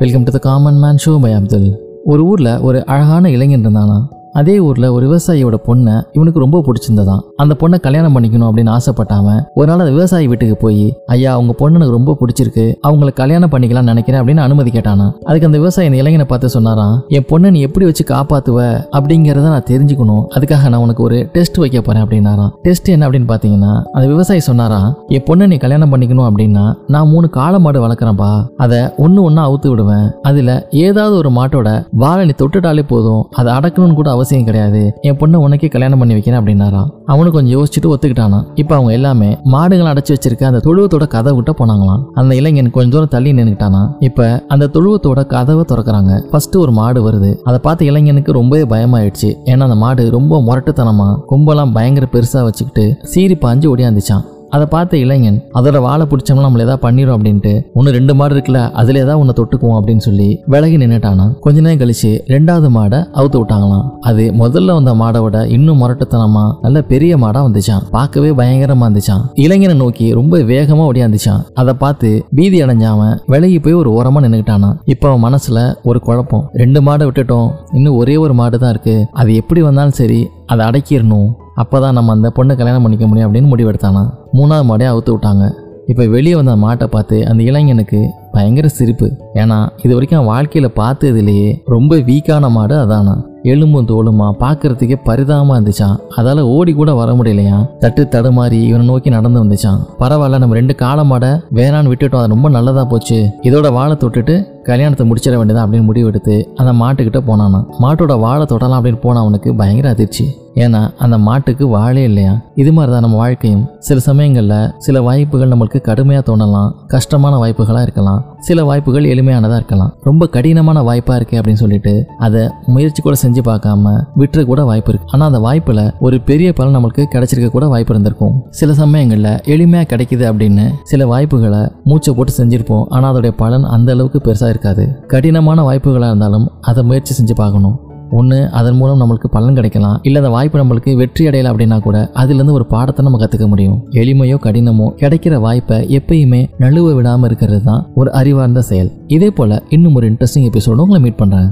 Welcome to the common man show by Abdul ஒரு ஊரில் ஒரு அழகான இளைஞன் இருந்தானா அதே ஊர்ல ஒரு விவசாயியோட பொண்ணை இவனுக்கு ரொம்ப பிடிச்சிருந்ததான் அந்த பொண்ணை கல்யாணம் பண்ணிக்கணும் அப்படின்னு ஆசைப்பட்டாம ஒரு நாள் அந்த விவசாயி வீட்டுக்கு போய் ஐயா உங்க பொண்ணு எனக்கு ரொம்ப பிடிச்சிருக்கு. அவங்களை கல்யாணம் பண்ணிக்கலாம்னு நினைக்கிறேன் அப்படின்னு அனுமதி கேட்டானா. அதுக்கு அந்த விவசாயி அந்த இளைஞனை பார்த்து சொன்னாராம் என் பொண்ணை நீ எப்படி வச்சு காப்பாத்துவ? அப்படிங்கிறத நான் தெரிஞ்சுக்கணும். அதுக்காக நான் உனக்கு ஒரு டெஸ்ட் வைக்க போறேன் அப்படின்னாராம் டெஸ்ட் என்ன அப்படின்னு பாத்தீங்கன்னா அந்த விவசாயி சொன்னாராம் என் பொண்ணை நீ கல்யாணம் பண்ணிக்கணும் அப்படின்னா நான் மூணு காளை மாடு வளர்க்குறேன்ப்பா அதை ஒன்று ஒன்றா அவுத்து விடுவேன். அதில் ஏதாவது ஒரு மாட்டோட வாழை நீ தொட்டுட்டாலே போதும். அதை அடக்கணும்னு கூட அவசியம் கிடையாது. என் பொண்ணை உனக்கே கல்யாணம் பண்ணி வைக்கிறேன் அப்படின்னாராம். அவனு கொஞ்சம் யோசிச்சுட்டு ஒத்துக்கிட்டானா இப்போ அவங்க எல்லாமே மாடுகளை அடைச்சி வச்சிருக்க அந்த தொழுவத்தோட கதவு கிட்ட போனாங்களாம். அந்த இளைஞன் கொஞ்சம் தூரம் தள்ளி நின்றுட்டானா இப்போ அந்த தொழுவத்தோட கதவை திறக்கிறாங்க. ஃபர்ஸ்ட் ஒரு மாடு வருது. அதை பார்த்து இளைஞனுக்கு ரொம்பவே பயமாயிடுச்சு. ஏன்னா அந்த மாடு ரொம்ப முரட்டுத்தனமா கொம்பெல்லாம் பயங்கர பெருசா வச்சுக்கிட்டு சீரி பாஞ்சு ஓடியாந்துச்சான் அதை பார்த்த இளைஞன் அதோட வாழை பிடிச்சோம்னா நம்மள ஏதாவது பண்ணிடும் அப்படின்ட்டு. ஒன்று ரெண்டு மாடு இருக்குல்ல அதுல ஏதாவது ஒன்று தொட்டுக்குவோம் அப்படின்னு சொல்லி விலகி நின்னுட்டானா. கொஞ்ச நேரம் கழிச்சு ரெண்டாவது மாடை அவுத்து விட்டாங்களாம். அது முதல்ல வந்த மாடை விட இன்னும் முரட்டுத்தனமா நல்ல பெரிய மாடா வந்துச்சான் பார்க்கவே பயங்கரமா இருந்துச்சான் இளைஞனை நோக்கி ரொம்ப வேகமா ஒடியாந்துச்சான் அதை பார்த்து பீதி அடைஞ்சாம விலகி போய் ஒரு ஓரமா நின்னுக்கிட்டானா. இப்போ அவன் மனசுல ஒரு குழப்பம். ரெண்டு மாடை விட்டுட்டோம். இன்னும் ஒரே ஒரு மாடு தான் இருக்கு. அது எப்படி வந்தாலும் சரி அதை அடக்கிடணும். அப்போ தான் நம்ம அந்த பொண்ணை கல்யாணம் பண்ணிக்க முடியும் அப்படின்னு முடிவெடுத்தானா. மூணாவது மாடே அவுத்து விட்டாங்க. இப்போ வெளியே வந்த அந்த மாட்டை பார்த்து அந்த இளைஞனுக்கு பயங்கர சிரிப்பு. ஏன்னா இது வரைக்கும் வாழ்க்கையில் பார்த்ததுலேயே ரொம்ப வீக்கான மாடு அதானா. எலும்பும் தோலுமா பார்க்கறதுக்கே பரிதாபமா இருந்துச்சான் அதால ஓடி கூட வர முடியலையா? தட்டு தடுமாறி இவனை நோக்கி நடந்து வந்துச்சான் பரவாயில்ல நம்ம ரெண்டு காலமாட மாடை வேணான்னு விட்டுட்டோம். அது ரொம்ப நல்லதா போச்சு. இதோட வாழை தொட்டுட்டு கல்யாணத்தை முடிச்சிட வேண்டியதா அப்படின்னு முடிவெடுத்து அந்த மாட்டுக்கிட்ட போனானா மாட்டோட வாழை தொடலாம் அப்படின்னு போன அவனுக்கு பயங்கர அதிர்ச்சி. ஏன்னா அந்த மாட்டுக்கு வாழே இல்லையா? இது மாதிரி தான் நம்ம வாழ்க்கையும். சில சமயங்களில் சில வாய்ப்புகள் நம்மளுக்கு கடுமையாக தோணலாம். கஷ்டமான வாய்ப்புகளாக இருக்கலாம். சில வாய்ப்புகள் எளிமையானதாக இருக்கலாம். ரொம்ப கடினமான வாய்ப்பாக இருக்கே அப்படின்னு சொல்லிட்டு அதை முயற்சி கூட செஞ்சு பார்க்காம விட்டுற கூட வாய்ப்பு இருக்கு. ஆனால் அந்த வாய்ப்பில் ஒரு பெரிய பலன் நம்மளுக்கு கிடைச்சிருக்க கூட வாய்ப்பு இருந்திருக்கும். சில சமயங்களில் எளிமையாக கிடைக்குது அப்படின்னு சில வாய்ப்புகளை மூச்சை போட்டு செஞ்சிருப்போம். ஆனால் அதோடைய பலன் அந்த அளவுக்கு பெருசாக இருக்காது. கடினமான வாய்ப்புகளாக இருந்தாலும் அதை முயற்சி செஞ்சு பார்க்கணும். ஒன்று அதன் மூலம் நம்மளுக்கு பலன் கிடைக்கலாம். இல்லை அந்த வாய்ப்பு நம்மளுக்கு வெற்றி அடையல அப்படின்னா கூட அதுலேருந்து ஒரு பாடத்தை நம்ம கற்றுக்க முடியும். எளிமையோ கடினமோ கிடைக்கிற வாய்ப்பை எப்பயுமே நழுவ விடாமல் இருக்கிறது தான் ஒரு அறிவார்ந்த செயல். இதே போல் இன்னும் ஒரு இன்ட்ரெஸ்டிங் எபிசோட உங்களை மீட் பண்ணுறேன்